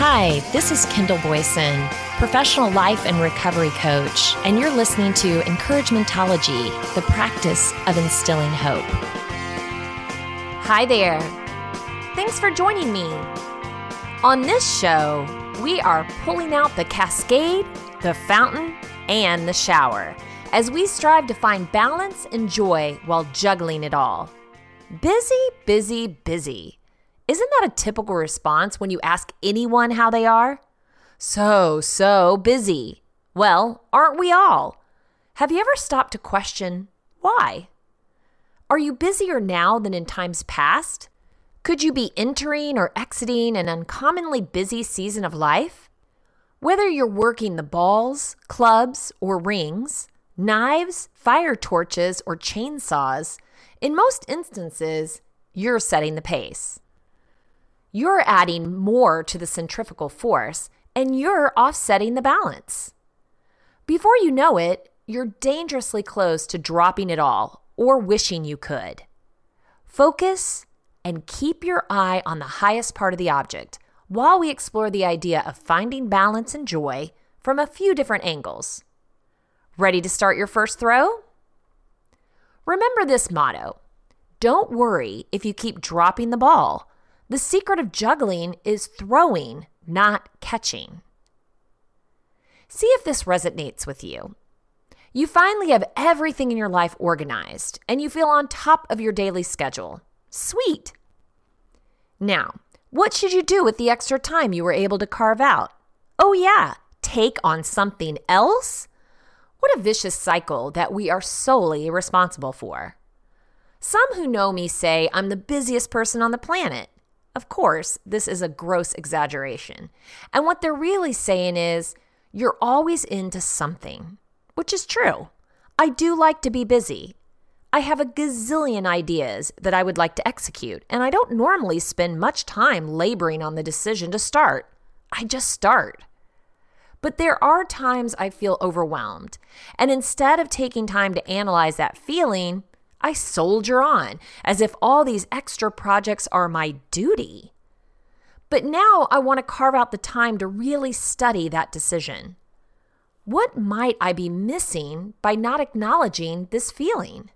Hi, this is Kendall Boyson, professional life and recovery coach, and you're listening to Encouragementology, the practice of instilling hope. Hi there. Thanks for joining me. On this show, we are pulling out the cascade, the fountain, and the shower as we strive to find balance and joy while juggling it all. Busy, busy, busy. Isn't that a typical response when you ask anyone how they are? So, so busy. Well, aren't we all? Have you ever stopped to question why? Are you busier now than in times past? Could you be entering or exiting an uncommonly busy season of life? Whether you're working the balls, clubs, or rings, knives, fire torches, or chainsaws, in most instances, you're setting the pace. You're adding more to the centrifugal force and you're offsetting the balance. Before you know it, you're dangerously close to dropping it all or wishing you could. Focus and keep your eye on the highest part of the object while we explore the idea of finding balance and joy from a few different angles. Ready to start your first throw? Remember this motto Don't worry if you keep dropping the ball. The secret of juggling is throwing, not catching. See if this resonates with you. You finally have everything in your life organized and you feel on top of your daily schedule. Sweet. Now, what should you do with the extra time you were able to carve out? Oh, yeah, take on something else? What a vicious cycle that we are solely responsible for. Some who know me say I'm the busiest person on the planet. Of course, this is a gross exaggeration. And what they're really saying is, you're always into something, which is true. I do like to be busy. I have a gazillion ideas that I would like to execute, and I don't normally spend much time laboring on the decision to start. I just start. But there are times I feel overwhelmed, and instead of taking time to analyze that feeling, I soldier on as if all these extra projects are my duty. But now I want to carve out the time to really study that decision. What might I be missing by not acknowledging this feeling?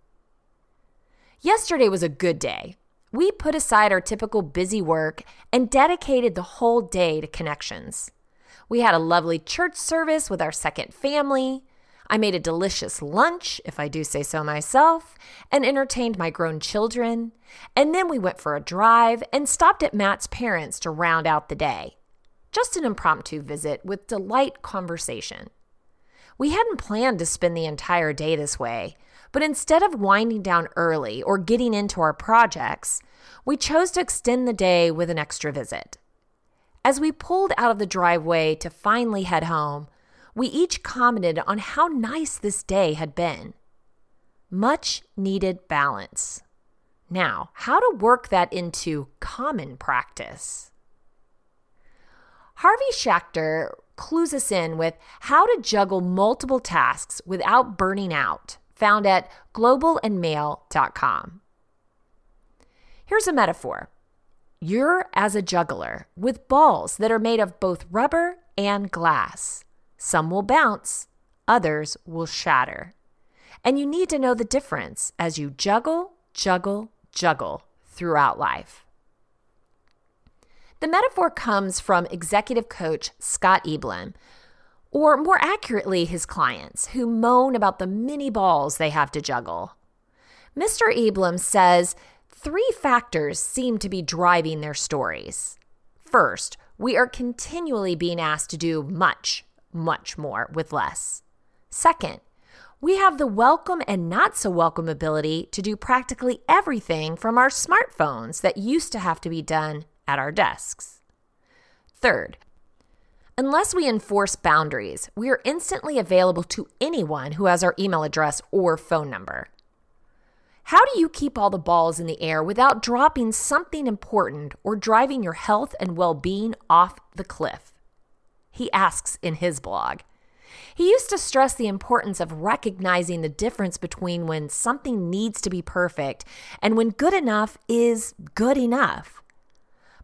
Yesterday was a good day. We put aside our typical busy work and dedicated the whole day to connections. We had a lovely church service with our second family. I made a delicious lunch, if I do say so myself, and entertained my grown children. And then we went for a drive and stopped at Matt's parents to round out the day. Just an impromptu visit with delight conversation. We hadn't planned to spend the entire day this way, but instead of winding down early or getting into our projects, we chose to extend the day with an extra visit. As we pulled out of the driveway to finally head home, we each commented on how nice this day had been. Much needed balance. Now, how to work that into common practice? Harvey Schachter clues us in with how to juggle multiple tasks without burning out, found at globeandmail.com. Here's a metaphor you're as a juggler with balls that are made of both rubber and glass. Some will bounce, others will shatter. And you need to know the difference as you juggle, juggle, juggle throughout life. The metaphor comes from executive coach Scott Eblin, or more accurately, his clients, who moan about the many balls they have to juggle. Mr. Eblin says three factors seem to be driving their stories. First, we are continually being asked to do much, much more with less. Second, we have the welcome and not so welcome ability to do practically everything from our smartphones that used to have to be done at our desks. Third, unless we enforce boundaries, we are instantly available to anyone who has our email address or phone number. How do you keep all the balls in the air without dropping something important or driving your health and well being off the cliff? He asks in his blog. He used to stress the importance of recognizing the difference between when something needs to be perfect and when good enough is good enough.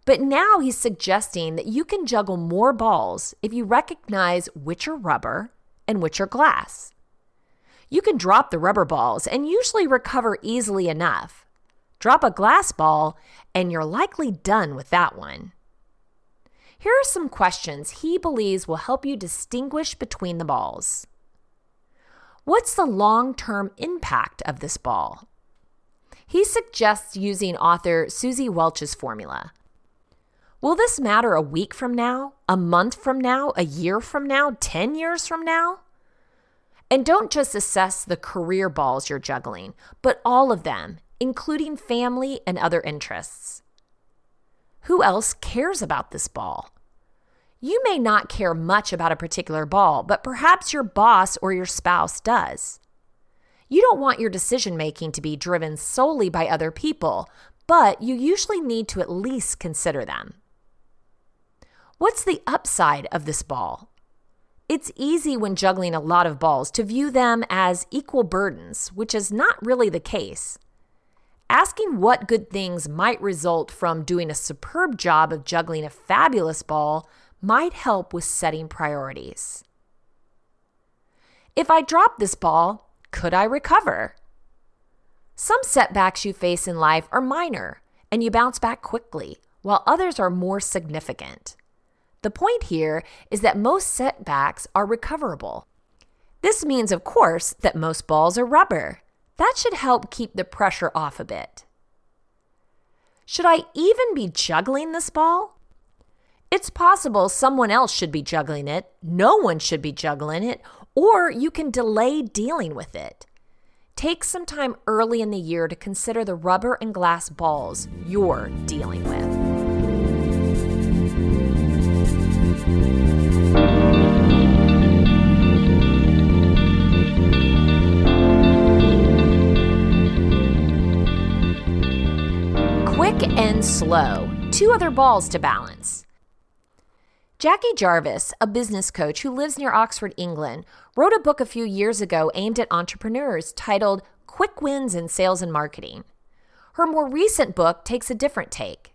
But now he's suggesting that you can juggle more balls if you recognize which are rubber and which are glass. You can drop the rubber balls and usually recover easily enough. Drop a glass ball, and you're likely done with that one. Here are some questions he believes will help you distinguish between the balls. What's the long term impact of this ball? He suggests using author Suzy Welch's formula. Will this matter a week from now, a month from now, a year from now, 10 years from now? And don't just assess the career balls you're juggling, but all of them, including family and other interests. Who else cares about this ball? You may not care much about a particular ball, but perhaps your boss or your spouse does. You don't want your decision making to be driven solely by other people, but you usually need to at least consider them. What's the upside of this ball? It's easy when juggling a lot of balls to view them as equal burdens, which is not really the case. Asking what good things might result from doing a superb job of juggling a fabulous ball might help with setting priorities. If I drop this ball, could I recover? Some setbacks you face in life are minor and you bounce back quickly, while others are more significant. The point here is that most setbacks are recoverable. This means, of course, that most balls are rubber. That should help keep the pressure off a bit. Should I even be juggling this ball? It's possible someone else should be juggling it, no one should be juggling it, or you can delay dealing with it. Take some time early in the year to consider the rubber and glass balls you're dealing with. And slow, two other balls to balance. Jackie Jarvis, a business coach who lives near Oxford, England, wrote a book a few years ago aimed at entrepreneurs titled Quick Wins in Sales and Marketing. Her more recent book takes a different take.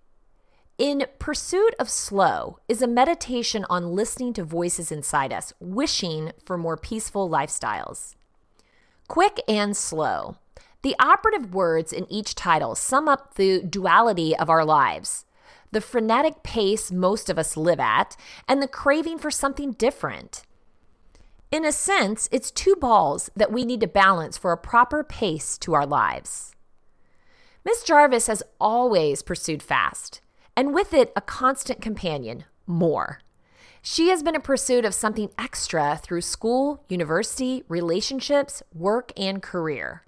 In Pursuit of Slow is a meditation on listening to voices inside us, wishing for more peaceful lifestyles. Quick and slow. The operative words in each title sum up the duality of our lives the frenetic pace most of us live at, and the craving for something different. In a sense, it's two balls that we need to balance for a proper pace to our lives. Miss Jarvis has always pursued fast, and with it, a constant companion more. She has been in pursuit of something extra through school, university, relationships, work, and career.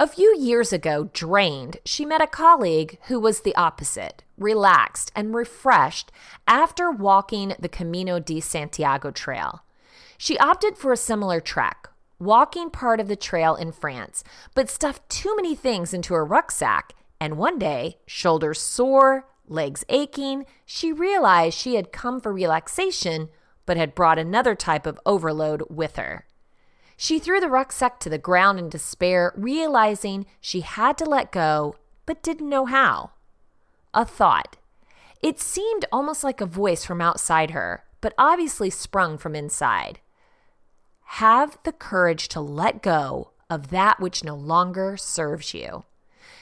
A few years ago, drained, she met a colleague who was the opposite, relaxed and refreshed after walking the Camino de Santiago trail. She opted for a similar trek, walking part of the trail in France, but stuffed too many things into her rucksack, and one day, shoulders sore, legs aching, she realized she had come for relaxation but had brought another type of overload with her. She threw the rucksack to the ground in despair, realizing she had to let go, but didn't know how. A thought. It seemed almost like a voice from outside her, but obviously sprung from inside. Have the courage to let go of that which no longer serves you.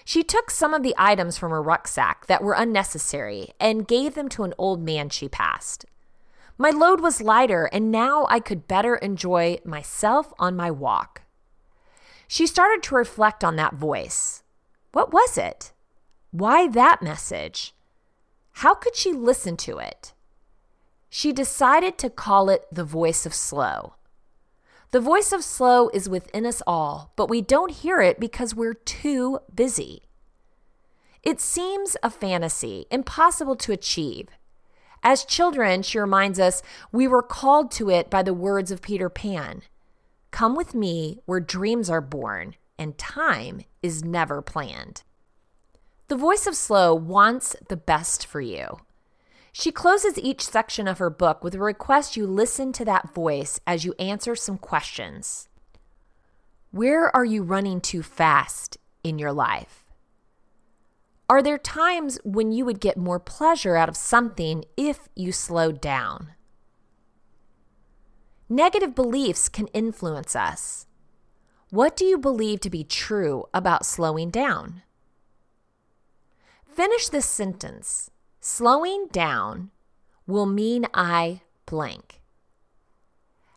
She took some of the items from her rucksack that were unnecessary and gave them to an old man she passed. My load was lighter, and now I could better enjoy myself on my walk. She started to reflect on that voice. What was it? Why that message? How could she listen to it? She decided to call it the voice of slow. The voice of slow is within us all, but we don't hear it because we're too busy. It seems a fantasy, impossible to achieve. As children, she reminds us, we were called to it by the words of Peter Pan Come with me where dreams are born and time is never planned. The voice of Slow wants the best for you. She closes each section of her book with a request you listen to that voice as you answer some questions. Where are you running too fast in your life? Are there times when you would get more pleasure out of something if you slowed down? Negative beliefs can influence us. What do you believe to be true about slowing down? Finish this sentence. Slowing down will mean I blank.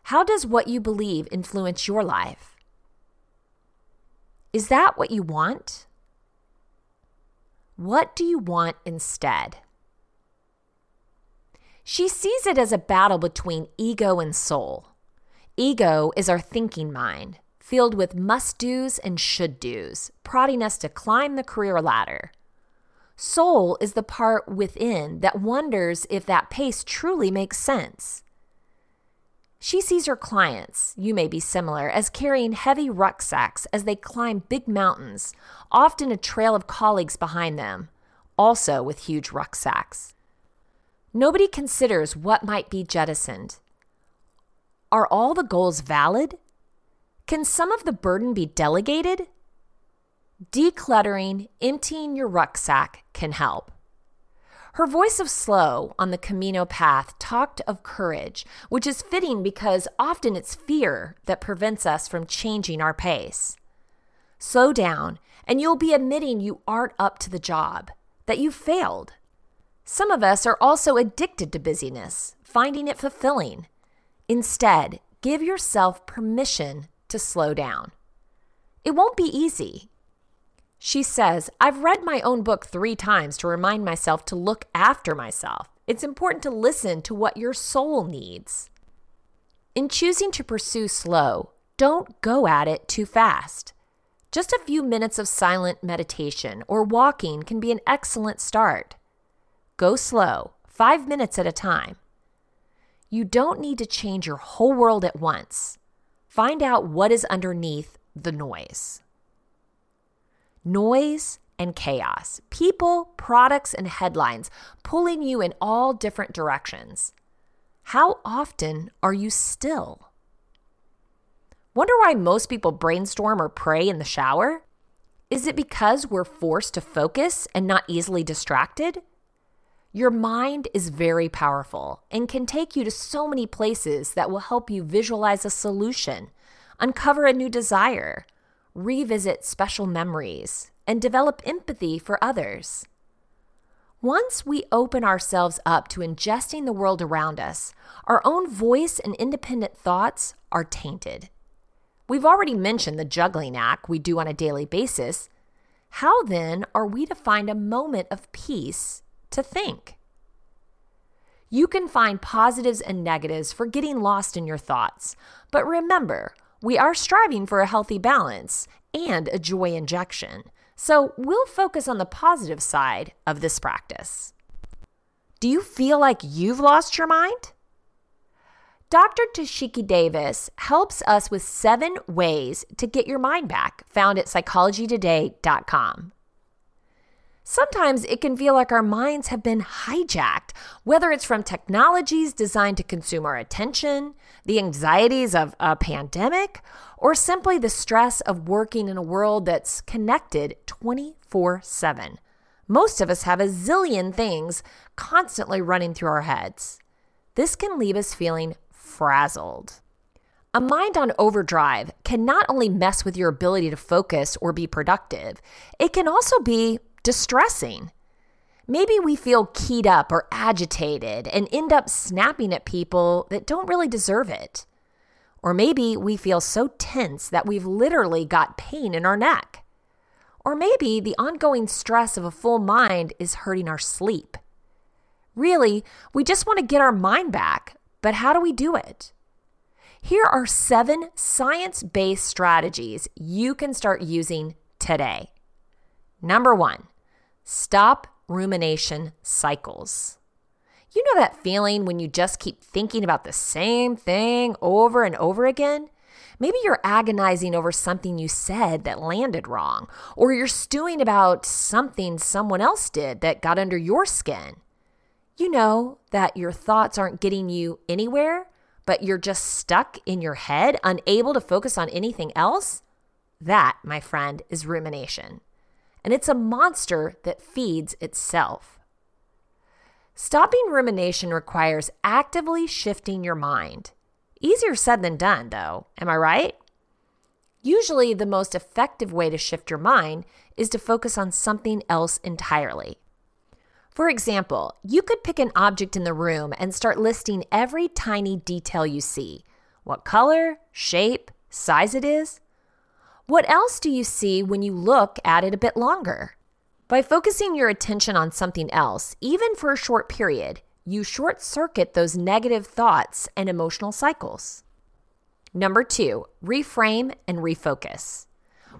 How does what you believe influence your life? Is that what you want? What do you want instead? She sees it as a battle between ego and soul. Ego is our thinking mind, filled with must do's and should do's, prodding us to climb the career ladder. Soul is the part within that wonders if that pace truly makes sense. She sees her clients, you may be similar, as carrying heavy rucksacks as they climb big mountains, often a trail of colleagues behind them, also with huge rucksacks. Nobody considers what might be jettisoned. Are all the goals valid? Can some of the burden be delegated? Decluttering, emptying your rucksack can help. Her voice of slow on the Camino path talked of courage, which is fitting because often it's fear that prevents us from changing our pace. Slow down, and you'll be admitting you aren't up to the job, that you failed. Some of us are also addicted to busyness, finding it fulfilling. Instead, give yourself permission to slow down. It won't be easy. She says, I've read my own book three times to remind myself to look after myself. It's important to listen to what your soul needs. In choosing to pursue slow, don't go at it too fast. Just a few minutes of silent meditation or walking can be an excellent start. Go slow, five minutes at a time. You don't need to change your whole world at once. Find out what is underneath the noise noise and chaos, people, products, and headlines pulling you in all different directions. How often are you still? Wonder why most people brainstorm or pray in the shower? Is it because we're forced to focus and not easily distracted? Your mind is very powerful and can take you to so many places that will help you visualize a solution, uncover a new desire, revisit special memories, and develop empathy for others. Once we open ourselves up to ingesting the world around us, our own voice and independent thoughts are tainted. We've already mentioned the juggling act we do on a daily basis. How then are we to find a moment of peace to think? You can find positives and negatives for getting lost in your thoughts, but remember, we are striving for a healthy balance and a joy injection. So we'll focus on the positive side of this practice. Do you feel like you've lost your mind? Dr. Tchiki Davis helps us with seven ways to get your mind back, found at psychologytoday.com. Sometimes it can feel like our minds have been hijacked, whether it's from technologies designed to consume our attention, the anxieties of a pandemic, or simply the stress of working in a world that's connected 24 7. Most of us have a zillion things constantly running through our heads. This can leave us feeling frazzled. A mind on overdrive can not only mess with your ability to focus or be productive, it can also be distressing. Maybe we feel keyed up or agitated and end up snapping at people that don't really deserve it. Or maybe we feel so tense that we've literally got pain in our neck. Or maybe the ongoing stress of a full mind is hurting our sleep. Really, we just want to get our mind back, but how do we do it? Here are seven science based strategies you can start using today. Number one, Stop rumination cycles. You know that feeling when you just keep thinking about the same thing over and over again? Maybe you're agonizing over something you said that landed wrong, or you're stewing about something someone else did that got under your skin. You know that your thoughts aren't getting you anywhere, but you're just stuck in your head, unable to focus on anything else? That, my friend, is rumination. And it's a monster that feeds itself. Stopping rumination requires actively shifting your mind. Easier said than done, though, am I right? Usually, the most effective way to shift your mind is to focus on something else entirely. For example, you could pick an object in the room and start listing every tiny detail you see what color, shape, size it is. What else do you see when you look at it a bit longer? By focusing your attention on something else, even for a short period, you short circuit those negative thoughts and emotional cycles. Number two, reframe and refocus.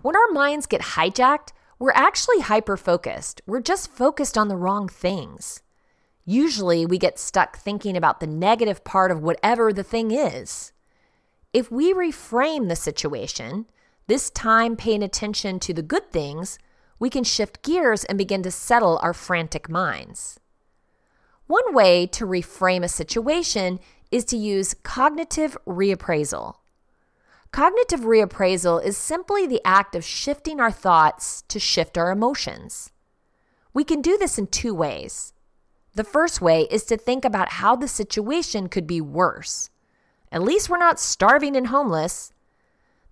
When our minds get hijacked, we're actually hyper focused. We're just focused on the wrong things. Usually, we get stuck thinking about the negative part of whatever the thing is. If we reframe the situation, this time paying attention to the good things, we can shift gears and begin to settle our frantic minds. One way to reframe a situation is to use cognitive reappraisal. Cognitive reappraisal is simply the act of shifting our thoughts to shift our emotions. We can do this in two ways. The first way is to think about how the situation could be worse. At least we're not starving and homeless.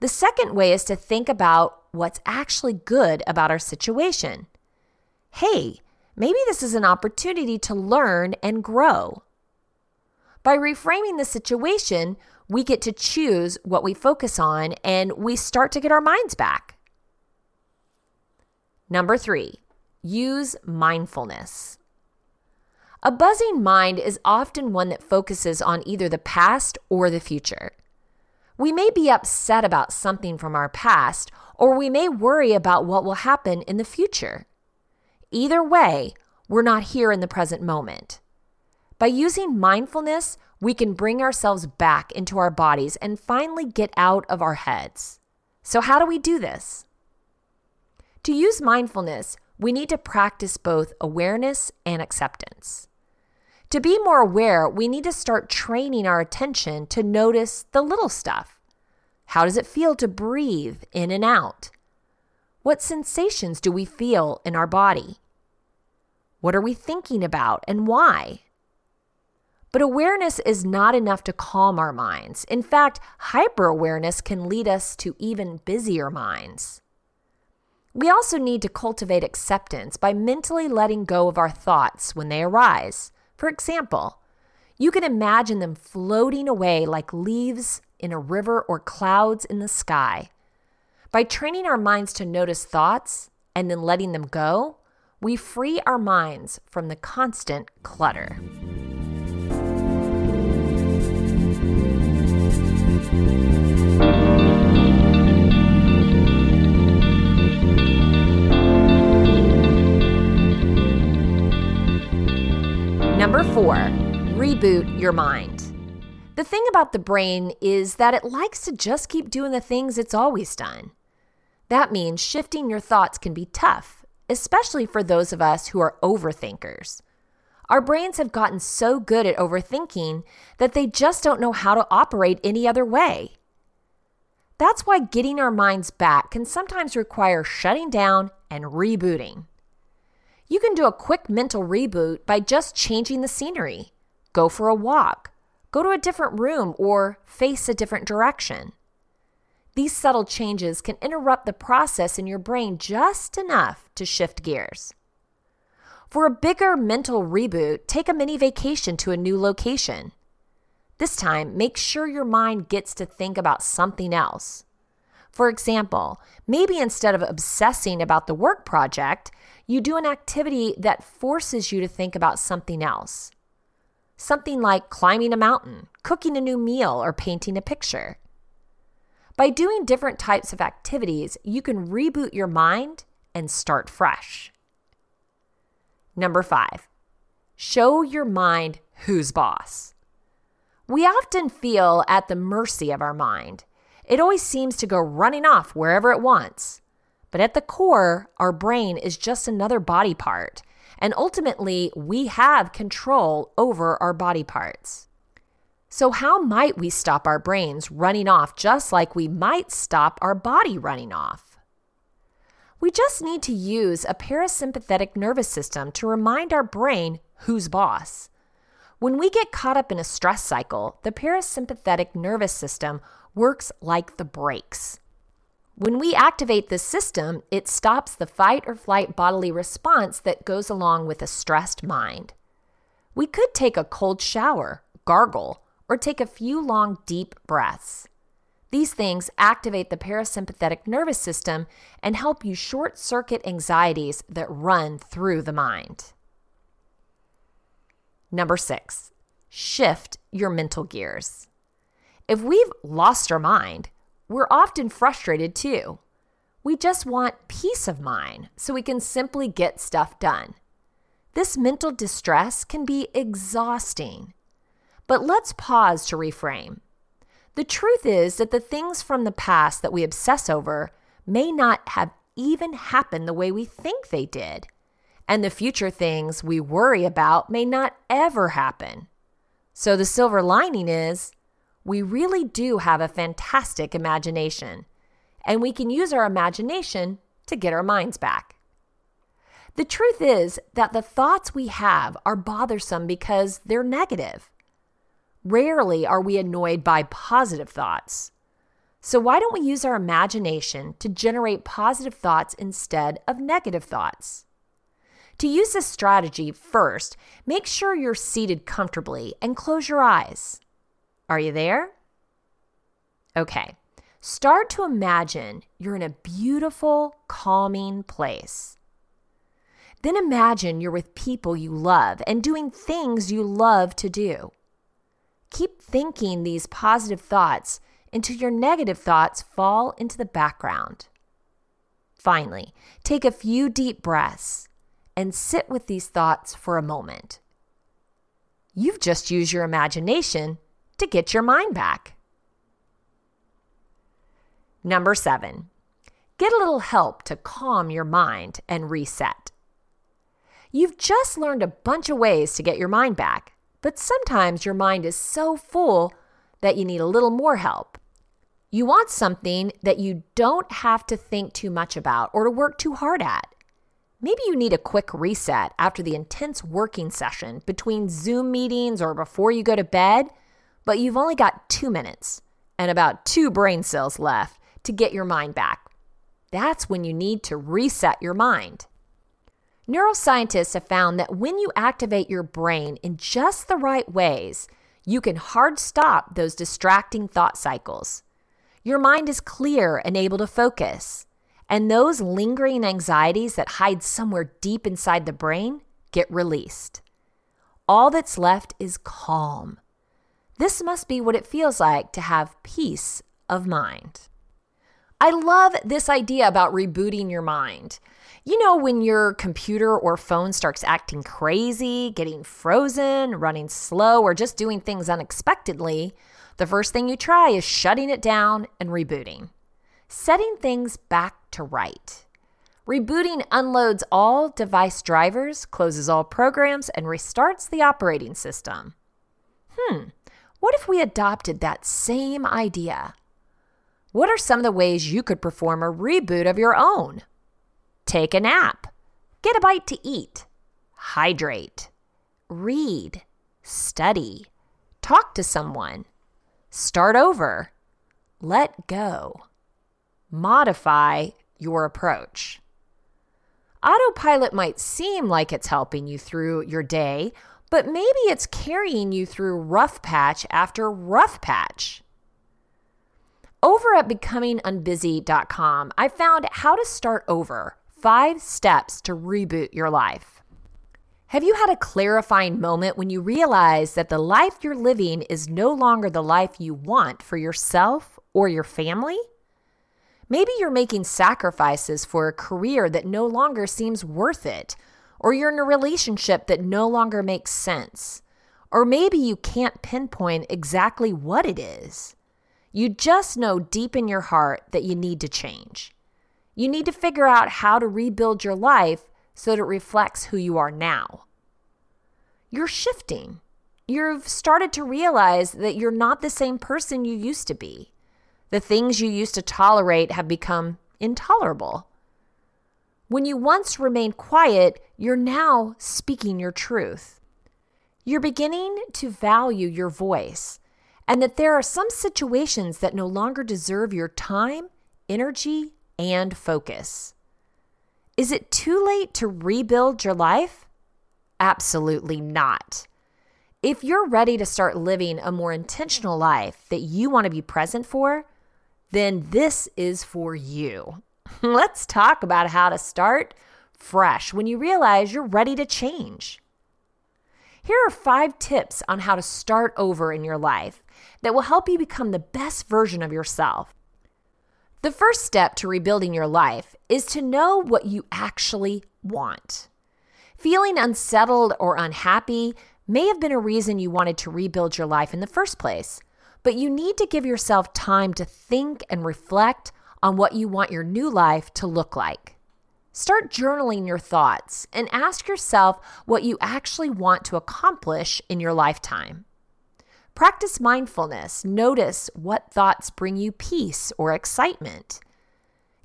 The second way is to think about what's actually good about our situation. Hey, maybe this is an opportunity to learn and grow. By reframing the situation, we get to choose what we focus on and we start to get our minds back. Number three, use mindfulness. A buzzing mind is often one that focuses on either the past or the future. We may be upset about something from our past, or we may worry about what will happen in the future. Either way, we're not here in the present moment. By using mindfulness, we can bring ourselves back into our bodies and finally get out of our heads. So, how do we do this? To use mindfulness, we need to practice both awareness and acceptance. To be more aware, we need to start training our attention to notice the little stuff. How does it feel to breathe in and out? What sensations do we feel in our body? What are we thinking about and why? But awareness is not enough to calm our minds. In fact, hyper awareness can lead us to even busier minds. We also need to cultivate acceptance by mentally letting go of our thoughts when they arise. For example, you can imagine them floating away like leaves in a river or clouds in the sky. By training our minds to notice thoughts and then letting them go, we free our minds from the constant clutter. Four, reboot your mind. The thing about the brain is that it likes to just keep doing the things it's always done. That means shifting your thoughts can be tough, especially for those of us who are overthinkers. Our brains have gotten so good at overthinking that they just don't know how to operate any other way. That's why getting our minds back can sometimes require shutting down and rebooting. You can do a quick mental reboot by just changing the scenery. Go for a walk, go to a different room, or face a different direction. These subtle changes can interrupt the process in your brain just enough to shift gears. For a bigger mental reboot, take a mini vacation to a new location. This time, make sure your mind gets to think about something else. For example, maybe instead of obsessing about the work project, you do an activity that forces you to think about something else. Something like climbing a mountain, cooking a new meal, or painting a picture. By doing different types of activities, you can reboot your mind and start fresh. Number five, show your mind who's boss. We often feel at the mercy of our mind. It always seems to go running off wherever it wants. But at the core, our brain is just another body part. And ultimately, we have control over our body parts. So, how might we stop our brains running off just like we might stop our body running off? We just need to use a parasympathetic nervous system to remind our brain who's boss. When we get caught up in a stress cycle, the parasympathetic nervous system works like the brakes. When we activate this system, it stops the fight or flight bodily response that goes along with a stressed mind. We could take a cold shower, gargle, or take a few long, deep breaths. These things activate the parasympathetic nervous system and help you short circuit anxieties that run through the mind. Number six, shift your mental gears. If we've lost our mind, we're often frustrated too. We just want peace of mind so we can simply get stuff done. This mental distress can be exhausting. But let's pause to reframe. The truth is that the things from the past that we obsess over may not have even happened the way we think they did. And the future things we worry about may not ever happen. So the silver lining is we really do have a fantastic imagination, and we can use our imagination to get our minds back. The truth is that the thoughts we have are bothersome because they're negative. Rarely are we annoyed by positive thoughts. So, why don't we use our imagination to generate positive thoughts instead of negative thoughts? To use this strategy, first, make sure you're seated comfortably and close your eyes. Are you there? Okay. Start to imagine you're in a beautiful, calming place. Then imagine you're with people you love and doing things you love to do. Keep thinking these positive thoughts until your negative thoughts fall into the background. Finally, take a few deep breaths and sit with these thoughts for a moment. You've just used your imagination to get your mind back. Number seven, get a little help to calm your mind and reset. You've just learned a bunch of ways to get your mind back. But sometimes your mind is so full that you need a little more help. You want something that you don't have to think too much about or to work too hard at. Maybe you need a quick reset after the intense working session between Zoom meetings or before you go to bed, but you've only got two minutes and about two brain cells left to get your mind back. That's when you need to reset your mind. Neuroscientists have found that when you activate your brain in just the right ways, you can hard stop those distracting thought cycles. Your mind is clear and able to focus, and those lingering anxieties that hide somewhere deep inside the brain get released. All that's left is calm. This must be what it feels like to have peace of mind. I love this idea about rebooting your mind. You know, when your computer or phone starts acting crazy, getting frozen, running slow, or just doing things unexpectedly, the first thing you try is shutting it down and rebooting, setting things back to right. Rebooting unloads all device drivers, closes all programs, and restarts the operating system. Hmm, what if we adopted that same idea? What are some of the ways you could perform a reboot of your own? Take a nap. Get a bite to eat. Hydrate. Read. Study. Talk to someone. Start over. Let go. Modify your approach. Autopilot might seem like it's helping you through your day, but maybe it's carrying you through rough patch after rough patch. Over at becomingunbusy.com, I found how to start over Five steps to reboot your life. Have you had a clarifying moment when you realize that the life you're living is no longer the life you want for yourself or your family? Maybe you're making sacrifices for a career that no longer seems worth it, or you're in a relationship that no longer makes sense, or maybe you can't pinpoint exactly what it is. You just know deep in your heart that you need to change. You need to figure out how to rebuild your life so that it reflects who you are now. You're shifting. You've started to realize that you're not the same person you used to be. The things you used to tolerate have become intolerable. When you once remained quiet, you're now speaking your truth. You're beginning to value your voice and that there are some situations that no longer deserve your time, energy, and focus. Is it too late to rebuild your life? Absolutely not. If you're ready to start living a more intentional life that you want to be present for, then this is for you. Let's talk about how to start fresh when you realize you're ready to change. Here are five tips on how to start over in your life that will help you become the best version of yourself. The first step to rebuilding your life is to know what you actually want. Feeling unsettled or unhappy may have been a reason you wanted to rebuild your life in the first place, but you need to give yourself time to think and reflect on what you want your new life to look like. Start journaling your thoughts and ask yourself what you actually want to accomplish in your lifetime. Practice mindfulness. Notice what thoughts bring you peace or excitement.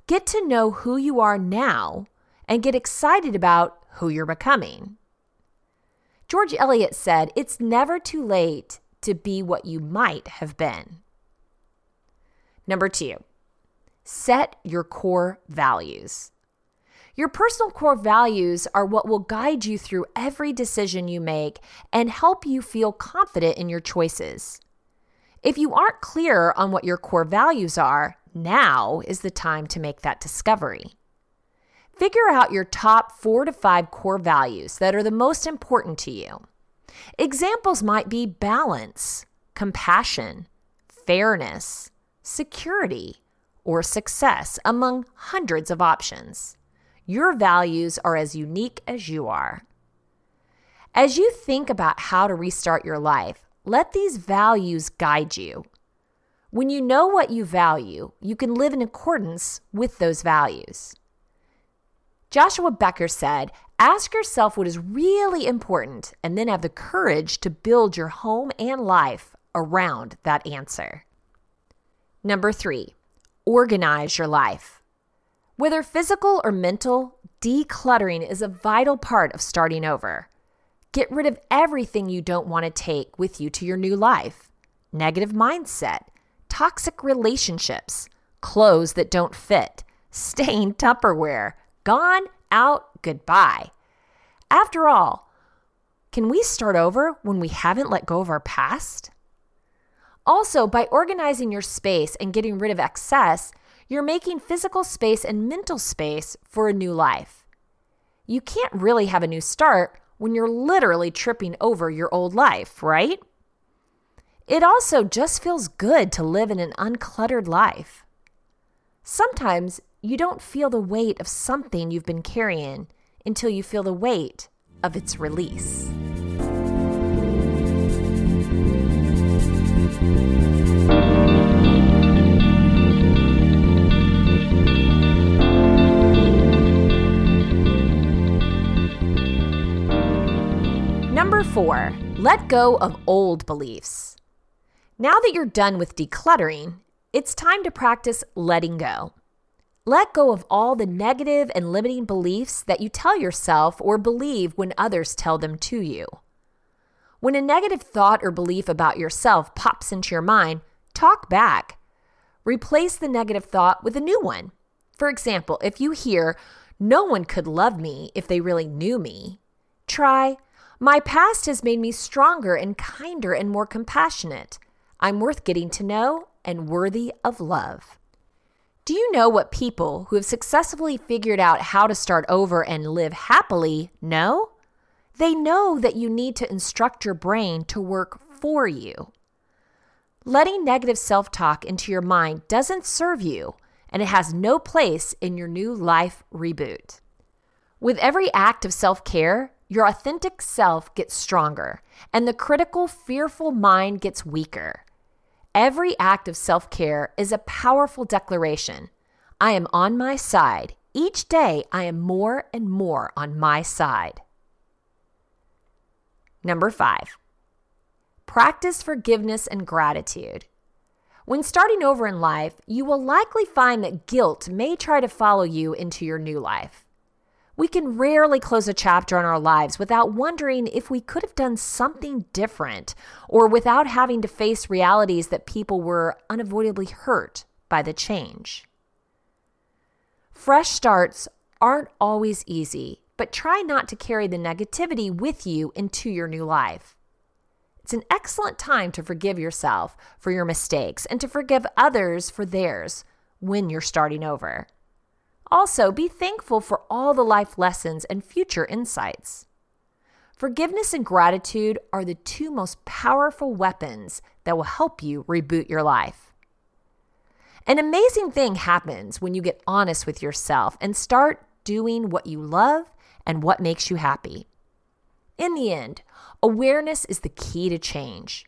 Get to know who you are now and get excited about who you're becoming. George Eliot said, It's never too late to be what you might have been. Number two, set your core values. Your personal core values are what will guide you through every decision you make and help you feel confident in your choices. If you aren't clear on what your core values are, now is the time to make that discovery. Figure out your top four to five core values that are the most important to you. Examples might be balance, compassion, fairness, security, or success, among hundreds of options. Your values are as unique as you are. As you think about how to restart your life, let these values guide you. When you know what you value, you can live in accordance with those values. Joshua Becker said, Ask yourself what is really important and then have the courage to build your home and life around that answer. Number three, organize your life. Whether physical or mental, decluttering is a vital part of starting over. Get rid of everything you don't want to take with you to your new life negative mindset, toxic relationships, clothes that don't fit, stained Tupperware, gone, out, goodbye. After all, can we start over when we haven't let go of our past? Also, by organizing your space and getting rid of excess, you're making physical space and mental space for a new life. You can't really have a new start when you're literally tripping over your old life, right? It also just feels good to live in an uncluttered life. Sometimes you don't feel the weight of something you've been carrying until you feel the weight of its release. Number four, let go of old beliefs. Now that you're done with decluttering, it's time to practice letting go. Let go of all the negative and limiting beliefs that you tell yourself or believe when others tell them to you. When a negative thought or belief about yourself pops into your mind, talk back. Replace the negative thought with a new one. For example, if you hear, no one could love me if they really knew me, try, my past has made me stronger and kinder and more compassionate. I'm worth getting to know and worthy of love. Do you know what people who have successfully figured out how to start over and live happily know? They know that you need to instruct your brain to work for you. Letting negative self talk into your mind doesn't serve you, and it has no place in your new life reboot. With every act of self care, your authentic self gets stronger, and the critical, fearful mind gets weaker. Every act of self care is a powerful declaration I am on my side. Each day, I am more and more on my side. Number five, practice forgiveness and gratitude. When starting over in life, you will likely find that guilt may try to follow you into your new life. We can rarely close a chapter on our lives without wondering if we could have done something different or without having to face realities that people were unavoidably hurt by the change. Fresh starts aren't always easy, but try not to carry the negativity with you into your new life. It's an excellent time to forgive yourself for your mistakes and to forgive others for theirs when you're starting over. Also, be thankful for all the life lessons and future insights. Forgiveness and gratitude are the two most powerful weapons that will help you reboot your life. An amazing thing happens when you get honest with yourself and start doing what you love and what makes you happy. In the end, awareness is the key to change.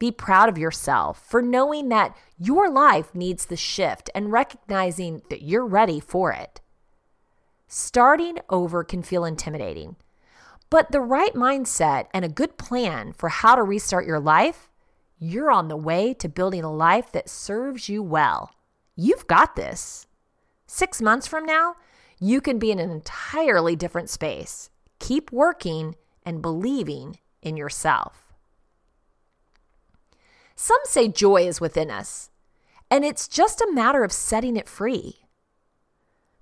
Be proud of yourself for knowing that your life needs the shift and recognizing that you're ready for it. Starting over can feel intimidating, but the right mindset and a good plan for how to restart your life, you're on the way to building a life that serves you well. You've got this. Six months from now, you can be in an entirely different space. Keep working and believing in yourself. Some say joy is within us, and it's just a matter of setting it free.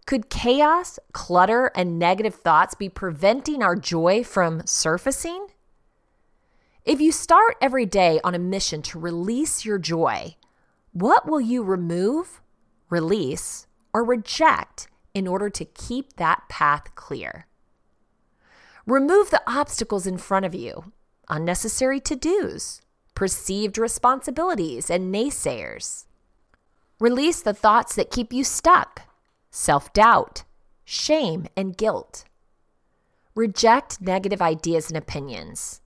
Could chaos, clutter, and negative thoughts be preventing our joy from surfacing? If you start every day on a mission to release your joy, what will you remove, release, or reject in order to keep that path clear? Remove the obstacles in front of you, unnecessary to dos, perceived responsibilities, and naysayers. Release the thoughts that keep you stuck self doubt, shame, and guilt. Reject negative ideas and opinions.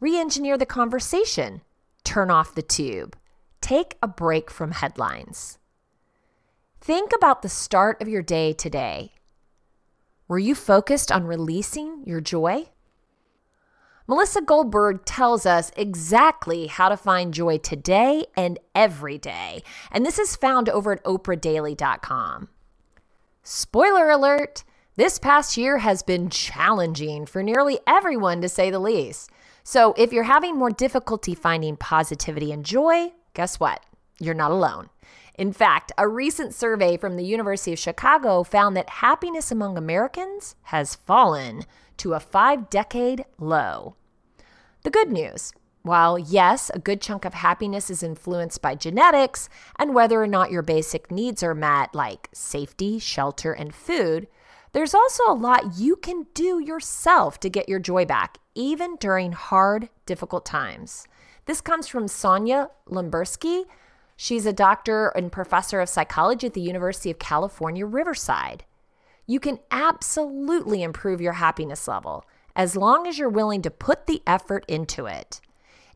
Re engineer the conversation. Turn off the tube. Take a break from headlines. Think about the start of your day today. Were you focused on releasing your joy? Melissa Goldberg tells us exactly how to find joy today and every day. And this is found over at oprahdaily.com. Spoiler alert this past year has been challenging for nearly everyone, to say the least. So if you're having more difficulty finding positivity and joy, guess what? You're not alone. In fact, a recent survey from the University of Chicago found that happiness among Americans has fallen to a five decade low. The good news while, yes, a good chunk of happiness is influenced by genetics and whether or not your basic needs are met, like safety, shelter, and food, there's also a lot you can do yourself to get your joy back, even during hard, difficult times. This comes from Sonja Lyubomirsky. She's a doctor and professor of psychology at the University of California, Riverside. You can absolutely improve your happiness level as long as you're willing to put the effort into it.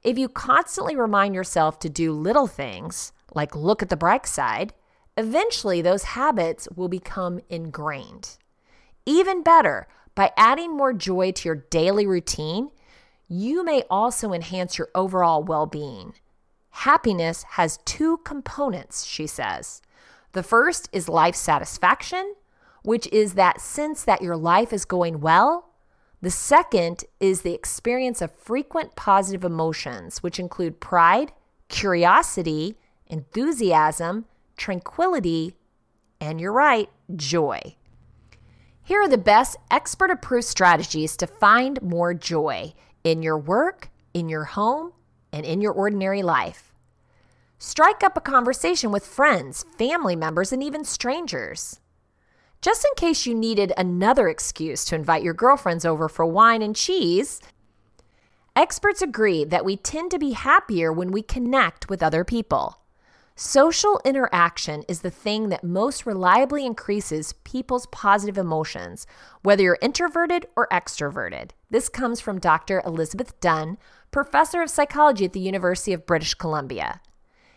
If you constantly remind yourself to do little things, like look at the bright side, eventually those habits will become ingrained. Even better, by adding more joy to your daily routine, you may also enhance your overall well being. Happiness has two components, she says. The first is life satisfaction, which is that sense that your life is going well. The second is the experience of frequent positive emotions, which include pride, curiosity, enthusiasm, tranquility, and you're right, joy. Here are the best expert approved strategies to find more joy in your work, in your home, and in your ordinary life. Strike up a conversation with friends, family members, and even strangers. Just in case you needed another excuse to invite your girlfriends over for wine and cheese, experts agree that we tend to be happier when we connect with other people. Social interaction is the thing that most reliably increases people's positive emotions, whether you're introverted or extroverted. This comes from Dr. Elizabeth Dunn, professor of psychology at the University of British Columbia.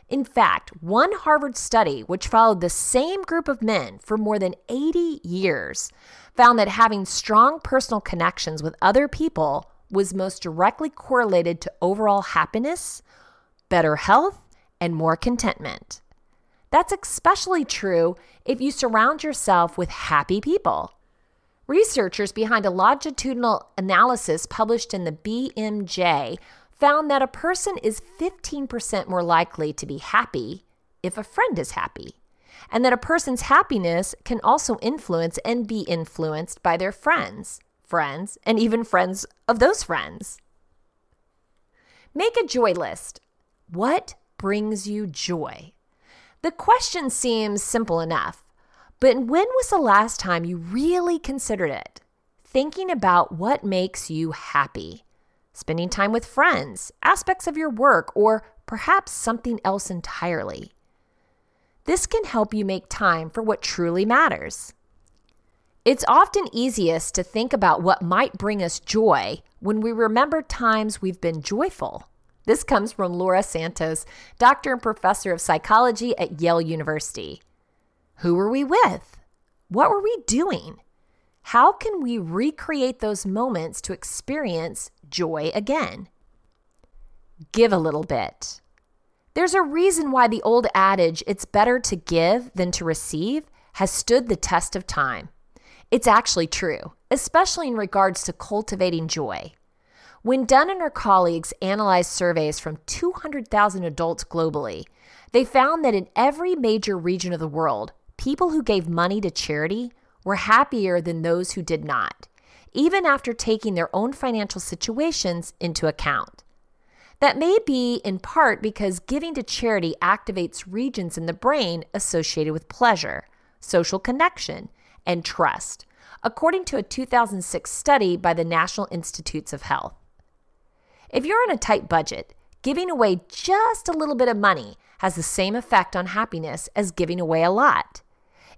In fact, one Harvard study, which followed the same group of men for more than 80 years, found that having strong personal connections with other people was most directly correlated to overall happiness, better health, and more contentment. That's especially true if you surround yourself with happy people. Researchers behind a longitudinal analysis published in the BMJ found that a person is 15% more likely to be happy if a friend is happy, and that a person's happiness can also influence and be influenced by their friends, friends, and even friends of those friends. Make a joy list. What brings you joy? The question seems simple enough, but when was the last time you really considered it? Thinking about what makes you happy spending time with friends, aspects of your work, or perhaps something else entirely. This can help you make time for what truly matters. It's often easiest to think about what might bring us joy when we remember times we've been joyful. This comes from Laurie Santos, doctor and professor of psychology at Yale University. Who were we with? What were we doing? How can we recreate those moments to experience joy again? Give a little bit. There's a reason why the old adage, it's better to give than to receive, has stood the test of time. It's actually true, especially in regards to cultivating joy. When Dunn and her colleagues analyzed surveys from 200,000 adults globally, they found that in every major region of the world, people who gave money to charity were happier than those who did not, even after taking their own financial situations into account. That may be in part because giving to charity activates regions in the brain associated with pleasure, social connection, and trust, according to a 2006 study by the National Institutes of Health. If you're on a tight budget, giving away just a little bit of money has the same effect on happiness as giving away a lot.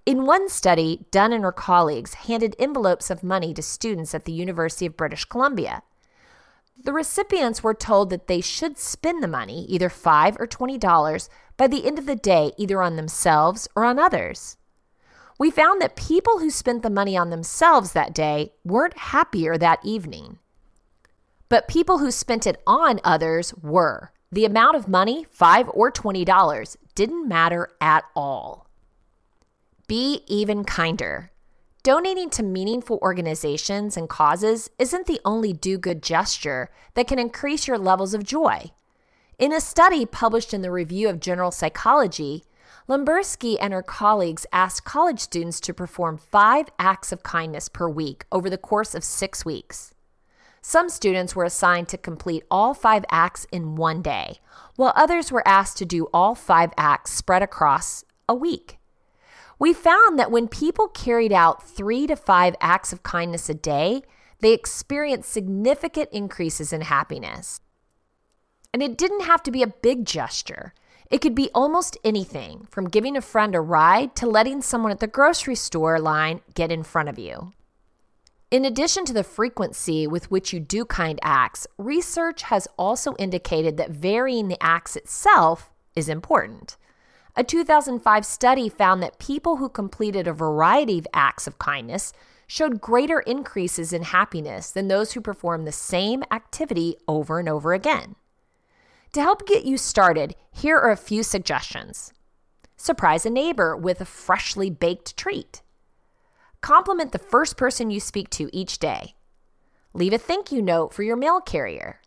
In one study, Dunn and her colleagues handed envelopes of money to students at the University of British Columbia. The recipients were told that they should spend the money, either 5 or $20, by the end of the day, either on themselves or on others. We found that people who spent the money on themselves that day weren't happier that evening. But people who spent it on others were. The amount of money, 5 or $20, didn't matter at all. Be even kinder. Donating to meaningful organizations and causes isn't the only do good gesture that can increase your levels of joy. In a study published in the Review of General Psychology, Lyubomirsky and her colleagues asked college students to perform five acts of kindness per week over the course of six weeks. Some students were assigned to complete all five acts in one day, while others were asked to do all five acts spread across a week. We found that when people carried out three to five acts of kindness a day, they experienced significant increases in happiness. And it didn't have to be a big gesture. It could be almost anything from giving a friend a ride to letting someone at the grocery store line get in front of you. In addition to the frequency with which you do kind acts, research has also indicated that varying the acts itself is important. A 2005 study found that people who completed a variety of acts of kindness showed greater increases in happiness than those who performed the same activity over and over again. To help get you started, here are a few suggestions. Surprise a neighbor with a freshly baked treat. Compliment the first person you speak to each day. Leave a thank you note for your mail carrier.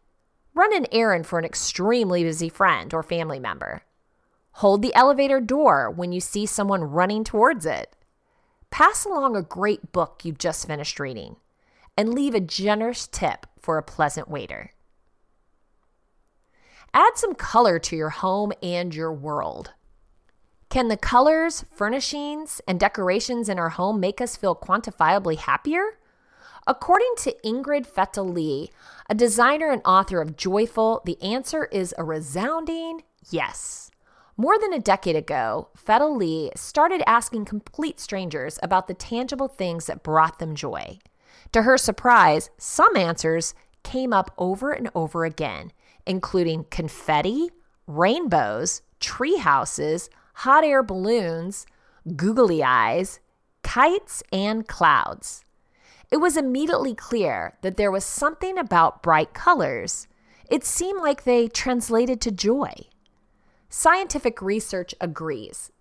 Run an errand for an extremely busy friend or family member. Hold the elevator door when you see someone running towards it. Pass along a great book you've just finished reading. And leave a generous tip for a pleasant waiter. Add some color to your home and your world. Can the colors, furnishings, and decorations in our home make us feel quantifiably happier? According to Ingrid Fetell Lee, a designer and author of Joyful, the answer is a resounding yes. More than a decade ago, Fetell Lee started asking complete strangers about the tangible things that brought them joy. To her surprise, some answers came up over and over again, including confetti, rainbows, tree houses, hot air balloons, googly eyes, kites, and clouds. It was immediately clear that there was something about bright colors. It seemed like they translated to joy. Scientific research agrees.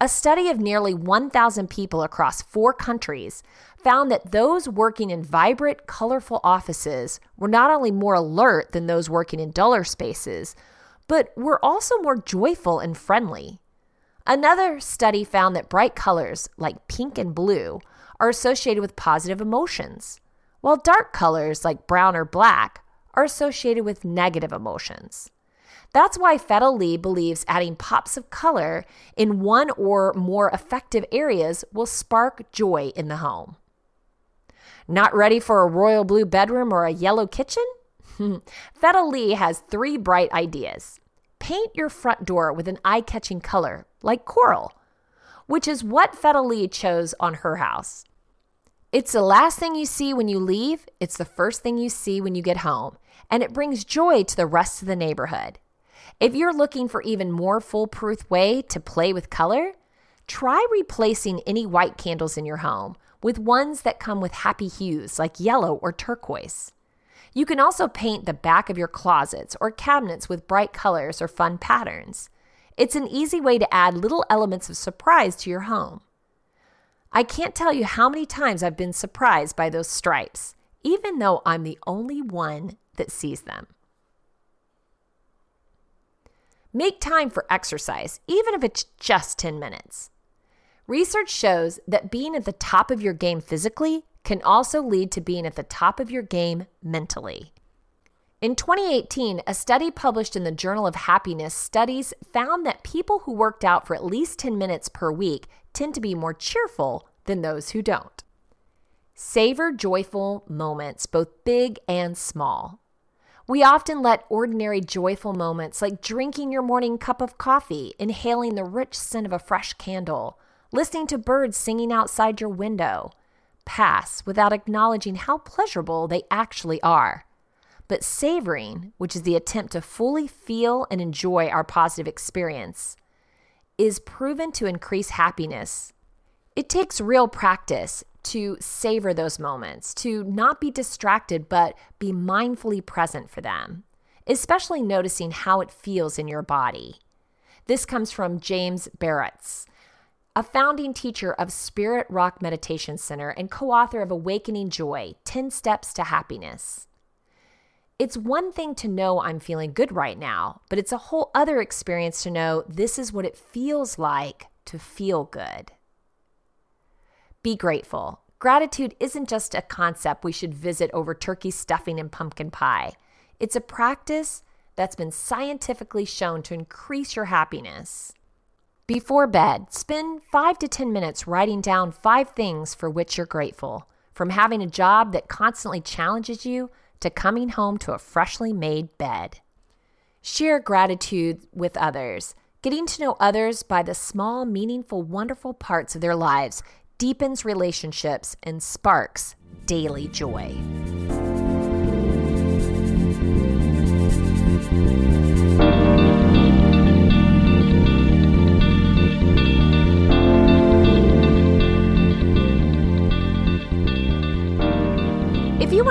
A study of nearly 1,000 people across four countries found that those working in vibrant, colorful offices were not only more alert than those working in duller spaces, but were also more joyful and friendly. Another study found that bright colors like pink and blue are associated with positive emotions, while dark colors like brown or black are associated with negative emotions. That's why Fetell Lee believes adding pops of color in one or more effective areas will spark joy in the home. Not ready for a royal blue bedroom or a yellow kitchen? Fetell Lee has three bright ideas. Paint your front door with an eye catching color, like coral, which is what Fetell Lee chose on her house. It's the last thing you see when you leave, it's the first thing you see when you get home, and it brings joy to the rest of the neighborhood. If you're looking for even more foolproof way to play with color, try replacing any white candles in your home with ones that come with happy hues like yellow or turquoise. You can also paint the back of your closets or cabinets with bright colors or fun patterns. It's an easy way to add little elements of surprise to your home. I can't tell you how many times I've been surprised by those stripes, even though I'm the only one that sees them. Make time for exercise, even if it's just 10 minutes. Research shows that being at the top of your game physically can also lead to being at the top of your game mentally. In 2018, a study published in the Journal of Happiness Studies found that people who worked out for at least 10 minutes per week tend to be more cheerful than those who don't. Savor joyful moments, both big and small. We often let ordinary joyful moments like drinking your morning cup of coffee, inhaling the rich scent of a fresh candle, listening to birds singing outside your window, pass without acknowledging how pleasurable they actually are. But savoring, which is the attempt to fully feel and enjoy our positive experience, is proven to increase happiness. It takes real practice to savor those moments, to not be distracted, but be mindfully present for them, especially noticing how it feels in your body. This comes from James Baraz, a founding teacher of Spirit Rock Meditation Center and co author of Awakening Joy 10 Steps to Happiness. It's one thing to know I'm feeling good right now, but it's a whole other experience to know this is what it feels like to feel good. Be grateful. Gratitude isn't just a concept we should visit over turkey stuffing and pumpkin pie. It's a practice that's been scientifically shown to increase your happiness. Before bed, spend 5 to 10 minutes writing down 5 things for which you're grateful, from having a job that constantly challenges you to coming home to a freshly made bed. Share gratitude with others. Getting to know others by the small, meaningful, wonderful parts of their lives deepens relationships, and sparks daily joy.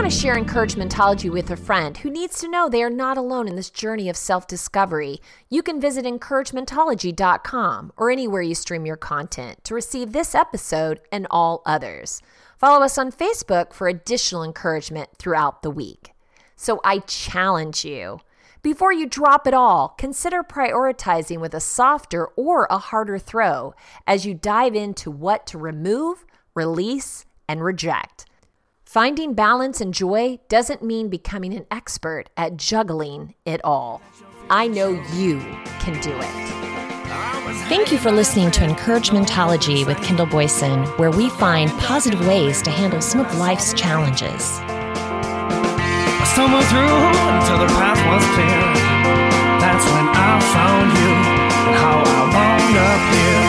Want to share encouragementology with a friend who needs to know they are not alone in this journey of self discovery, you can visit encouragementology.com or anywhere you stream your content to receive this episode and all others. Follow us on Facebook for additional encouragement throughout the week. So I challenge you. Before you drop it all, consider prioritizing with a softer or a harder throw as you dive into what to remove, release, and reject. Finding balance and joy doesn't mean becoming an expert at juggling it all. I know you can do it. Thank you for listening to Encouragementology with Kendall Boyson, where we find positive ways to handle some of life's challenges. I stumbled through until the path was clear. That's when I found you and how I wound up here.